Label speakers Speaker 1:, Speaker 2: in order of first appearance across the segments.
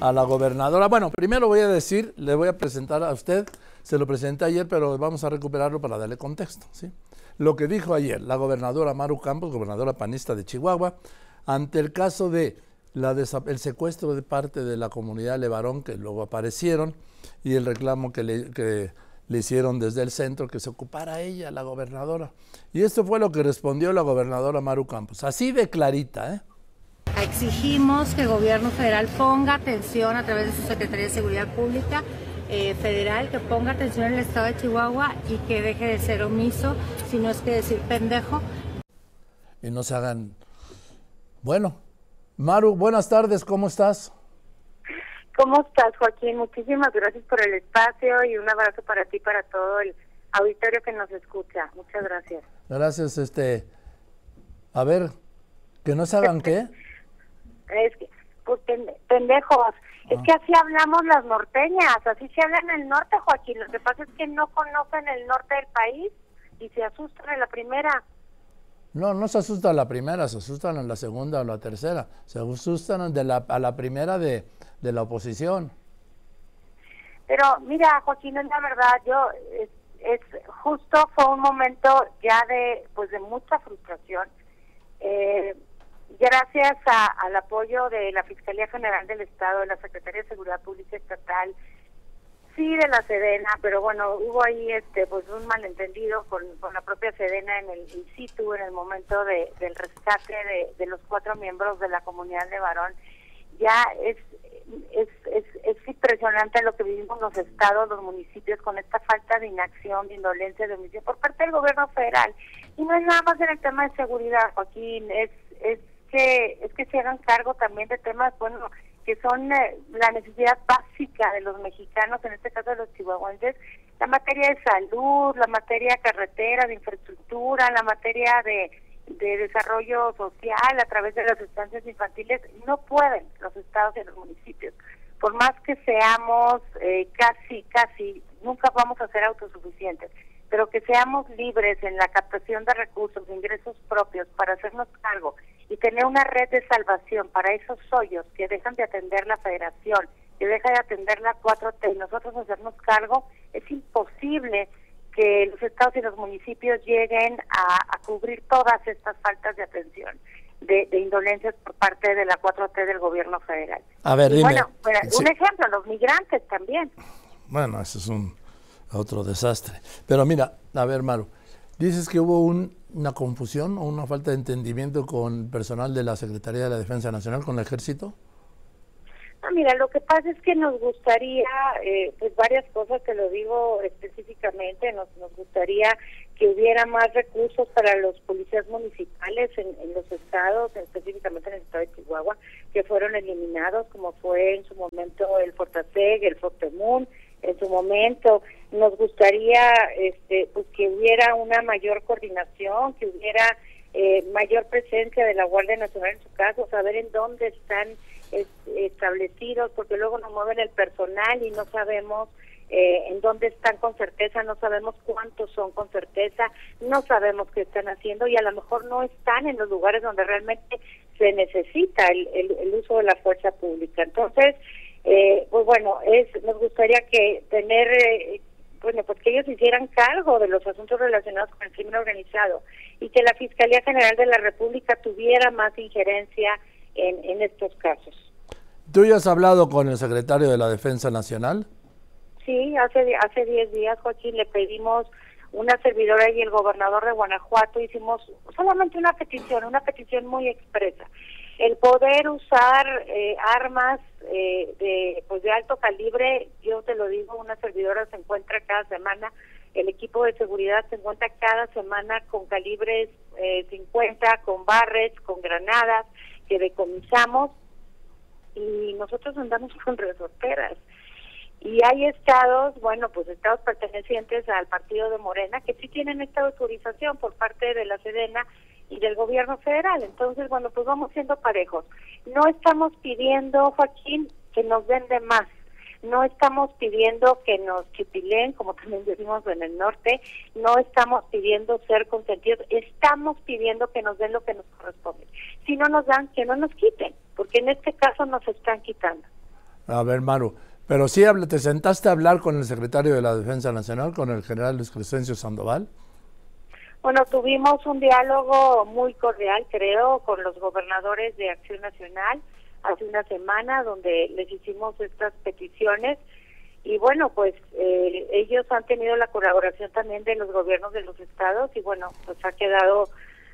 Speaker 1: a la gobernadora. Bueno, primero voy a decir, le voy a presentar a usted, se lo presenté ayer, pero vamos a recuperarlo para darle contexto. ¿sí? Lo que dijo ayer la gobernadora Maru Campos, gobernadora panista de Chihuahua, ante el caso de la el secuestro de parte de la comunidad Levarón, que luego aparecieron, y el reclamo que le, que le hicieron desde el centro que se ocupara ella, la gobernadora. Y esto fue lo que respondió la gobernadora Maru Campos, así de clarita, ¿eh?
Speaker 2: Exigimos que el gobierno federal ponga atención a través de su Secretaría de Seguridad Pública eh, federal, que ponga atención en el estado de Chihuahua y que deje de ser omiso, si no es que decir pendejo.
Speaker 1: Y no se hagan... Bueno, Maru, buenas tardes, ¿cómo estás?
Speaker 3: ¿Cómo estás, Joaquín? Muchísimas gracias por el espacio y un abrazo para ti, para todo el auditorio que nos escucha. Muchas gracias.
Speaker 1: Gracias, este... A ver, ¿que no se hagan qué?
Speaker 3: Es que, pues pendejos, es ah. que así hablamos las norteñas, así se habla en el norte, Joaquín. Lo que pasa es que no conocen el norte del país y se asustan en la primera.
Speaker 1: No, no se asustan la primera, se asustan en la segunda o la tercera. Se asustan de la, a la primera de, de la oposición.
Speaker 3: Pero mira, Joaquín, es la verdad, yo es, es, justo fue un momento ya de pues de mucha frustración. Gracias al apoyo de la Fiscalía General del Estado, de la Secretaría de Seguridad Pública Estatal, sí de la Sedena, pero bueno, hubo ahí este pues un malentendido con, con la propia Sedena en el in situ en el momento de, del rescate de, de los cuatro miembros de la comunidad de Varón. Ya es, es, es, es impresionante lo que vivimos los estados, los municipios con esta falta de inacción, de indolencia, de omisión por parte del gobierno federal. Y no es nada más en el tema de seguridad, Joaquín, es, es que es que se hagan cargo también de temas bueno que son eh, la necesidad básica de los mexicanos en este caso de los chihuahuenses la materia de salud la materia carretera de infraestructura la materia de, de desarrollo social a través de las estancias infantiles no pueden los estados y los municipios. Por más que seamos eh, casi casi nunca vamos a ser autosuficientes pero que seamos libres en la captación de recursos, de ingresos propios para hacernos cargo tener una red de salvación para esos hoyos que dejan de atender la federación, que deja de atender la 4T y nosotros hacernos cargo, es imposible que los estados y los municipios lleguen a, cubrir todas estas faltas de atención. De, indolencias por parte de la 4T del gobierno federal.
Speaker 1: A ver, dime.
Speaker 3: Bueno, un ejemplo, los migrantes también.
Speaker 1: Bueno, eso es un otro desastre. Pero mira, a ver, Maru, dices que hubo una confusión o una falta de entendimiento con personal de la Secretaría de la Defensa Nacional, con el Ejército.
Speaker 3: No, mira, lo que pasa es que nos gustaría, eh, pues varias cosas, te lo digo específicamente, nos, nos gustaría que hubiera más recursos para los policías municipales en, en los estados, específicamente en el estado de Chihuahua, que fueron eliminados, como fue en su momento el Fortaseg, el Fortemún, en su momento. Nos gustaría este, pues, que hubiera una mayor coordinación, que hubiera eh, mayor presencia de la Guardia Nacional en su caso, saber en dónde están establecidos, porque luego nos mueven el personal y no sabemos eh, en dónde están con certeza, no sabemos cuántos son con certeza, no sabemos qué están haciendo y a lo mejor no están en los lugares donde realmente se necesita el, el uso de la fuerza pública. Entonces, eh, pues bueno, es nos gustaría que tener, eh, bueno, pues que ellos hicieran cargo de los asuntos relacionados con el crimen organizado y que la Fiscalía General de la República tuviera más injerencia en, en estos casos.
Speaker 1: ¿Tú ya has hablado con el secretario de la Defensa Nacional?
Speaker 3: Sí, hace hace 10 días, Joaquín, le pedimos una servidora y el gobernador de Guanajuato hicimos solamente una petición, una petición muy expresa el poder usar eh, armas eh, de pues de alto calibre yo te lo digo una servidora se encuentra cada semana el equipo de seguridad se encuentra cada semana con calibres eh, 50 con barres con granadas que decomisamos y nosotros andamos con resorteras. Y hay estados, bueno, pues estados pertenecientes al partido de Morena que sí tienen esta autorización por parte de la Sedena y del gobierno federal. Entonces, bueno, pues vamos siendo parejos. No estamos pidiendo, Joaquín, que nos den de más. No estamos pidiendo que nos chipilen, como también decimos en el norte. No estamos pidiendo ser consentidos. Estamos pidiendo que nos den lo que nos corresponde. Si no nos dan, que no nos quiten, porque en este caso nos están quitando.
Speaker 1: A ver, Maru, pero sí te sentaste a hablar con el secretario de la Defensa Nacional, con el general Luis Crescencio Sandoval.
Speaker 3: Bueno, tuvimos un diálogo muy cordial, creo, con los gobernadores de Acción Nacional hace una semana, donde les hicimos estas peticiones y bueno, pues eh, ellos han tenido la colaboración también de los gobiernos de los estados y bueno, pues ha quedado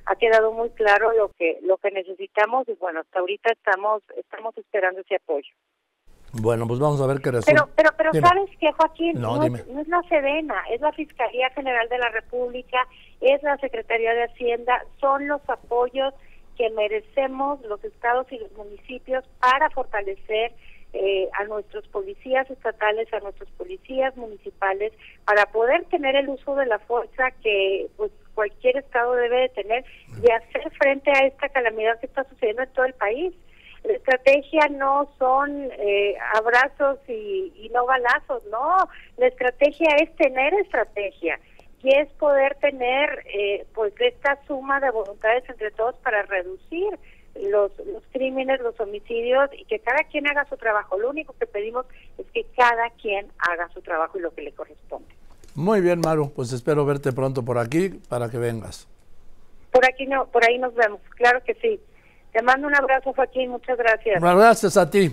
Speaker 3: ha quedado muy claro lo que lo que necesitamos y bueno, hasta ahorita estamos estamos esperando ese apoyo.
Speaker 1: Bueno, pues vamos a ver qué resulta.
Speaker 3: Pero, pero, pero ¿sabes qué, Joaquín? No, no, es la Sedena, es la Fiscalía General de la República, es la Secretaría de Hacienda, son los apoyos que merecemos los estados y los municipios para fortalecer eh, a nuestros policías estatales, a nuestros policías municipales, para poder tener el uso de la fuerza que pues cualquier estado debe de tener y hacer frente a esta calamidad que está sucediendo en todo el país. La estrategia no son eh, abrazos y, y no balazos, no. La estrategia es tener estrategia es poder tener eh, pues esta suma de voluntades entre todos para reducir los, los crímenes, los homicidios y que cada quien haga su trabajo. Lo único que pedimos es que cada quien haga su trabajo y lo que le corresponde.
Speaker 1: Muy bien, Maru, pues espero verte pronto por aquí para que vengas.
Speaker 3: Por aquí no, por ahí nos vemos, claro que sí. Te mando un abrazo, Joaquín, muchas gracias.
Speaker 1: Gracias a ti.